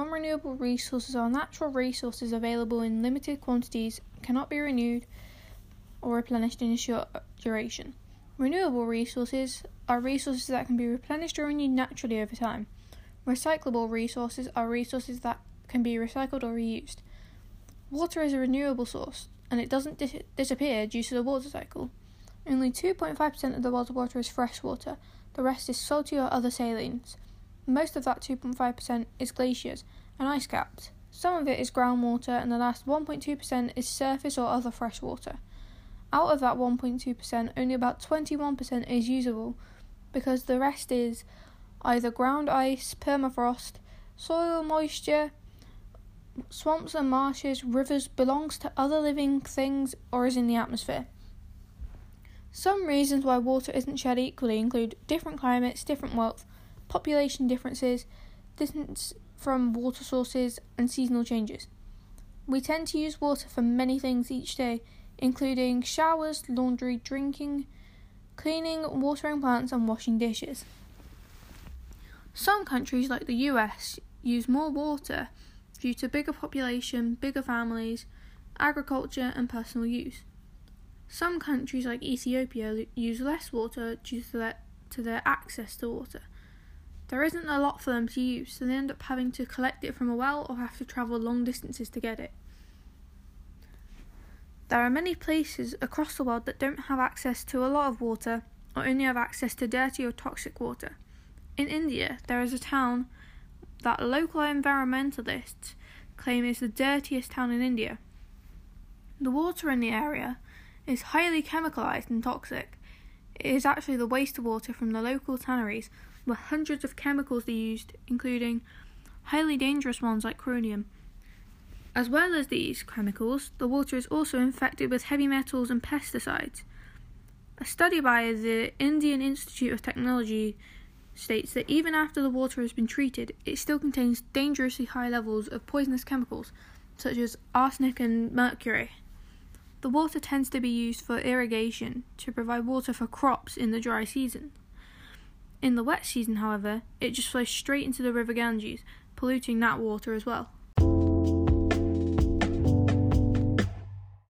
Non renewable resources are natural resources available in limited quantities, cannot be renewed or replenished in a short duration. Renewable resources are resources that can be replenished or renewed naturally over time. Recyclable resources are resources that can be recycled or reused. Water is a renewable source, and it doesn't dis- disappear due to the water cycle. Only 2.5% of the world's water is fresh water, the rest is salty or other salines. Most of that 2.5% is glaciers and ice caps. Some of it is groundwater, and the last 1.2% is surface or other freshwater. Out of that 1.2%, only about 21% is usable because the rest is either ground ice, permafrost, soil moisture, swamps and marshes, rivers, belongs to other living things, or is in the atmosphere. Some reasons why water isn't shared equally include different climates, different wealth, population differences, distance from water sources, and seasonal changes. We tend to use water for many things each day, including showers, laundry, drinking, cleaning, watering plants, and washing dishes. Some countries, like the US, use more water due to bigger population, bigger families, agriculture, and personal use. Some countries, like Ethiopia, use less water due to their, to their access to water. There isn't a lot for them to use, so they end up having to collect it from a well or have to travel long distances to get it. There are many places across the world that don't have access to a lot of water or only have access to dirty or toxic water. In India, there is a town that local environmentalists claim is the dirtiest town in India. The water in the area is highly chemicalized and toxic. It is actually the wastewater from the local tanneries where hundreds of chemicals are used, including highly dangerous ones like chromium. As well as these chemicals, the water is also infected with heavy metals and pesticides. A study by the Indian Institute of Technology states that even after the water has been treated, it still contains dangerously high levels of poisonous chemicals such as arsenic and mercury. The water tends to be used for irrigation to provide water for crops in the dry season. In the wet season, however, it just flows straight into the River Ganges, polluting that water as well.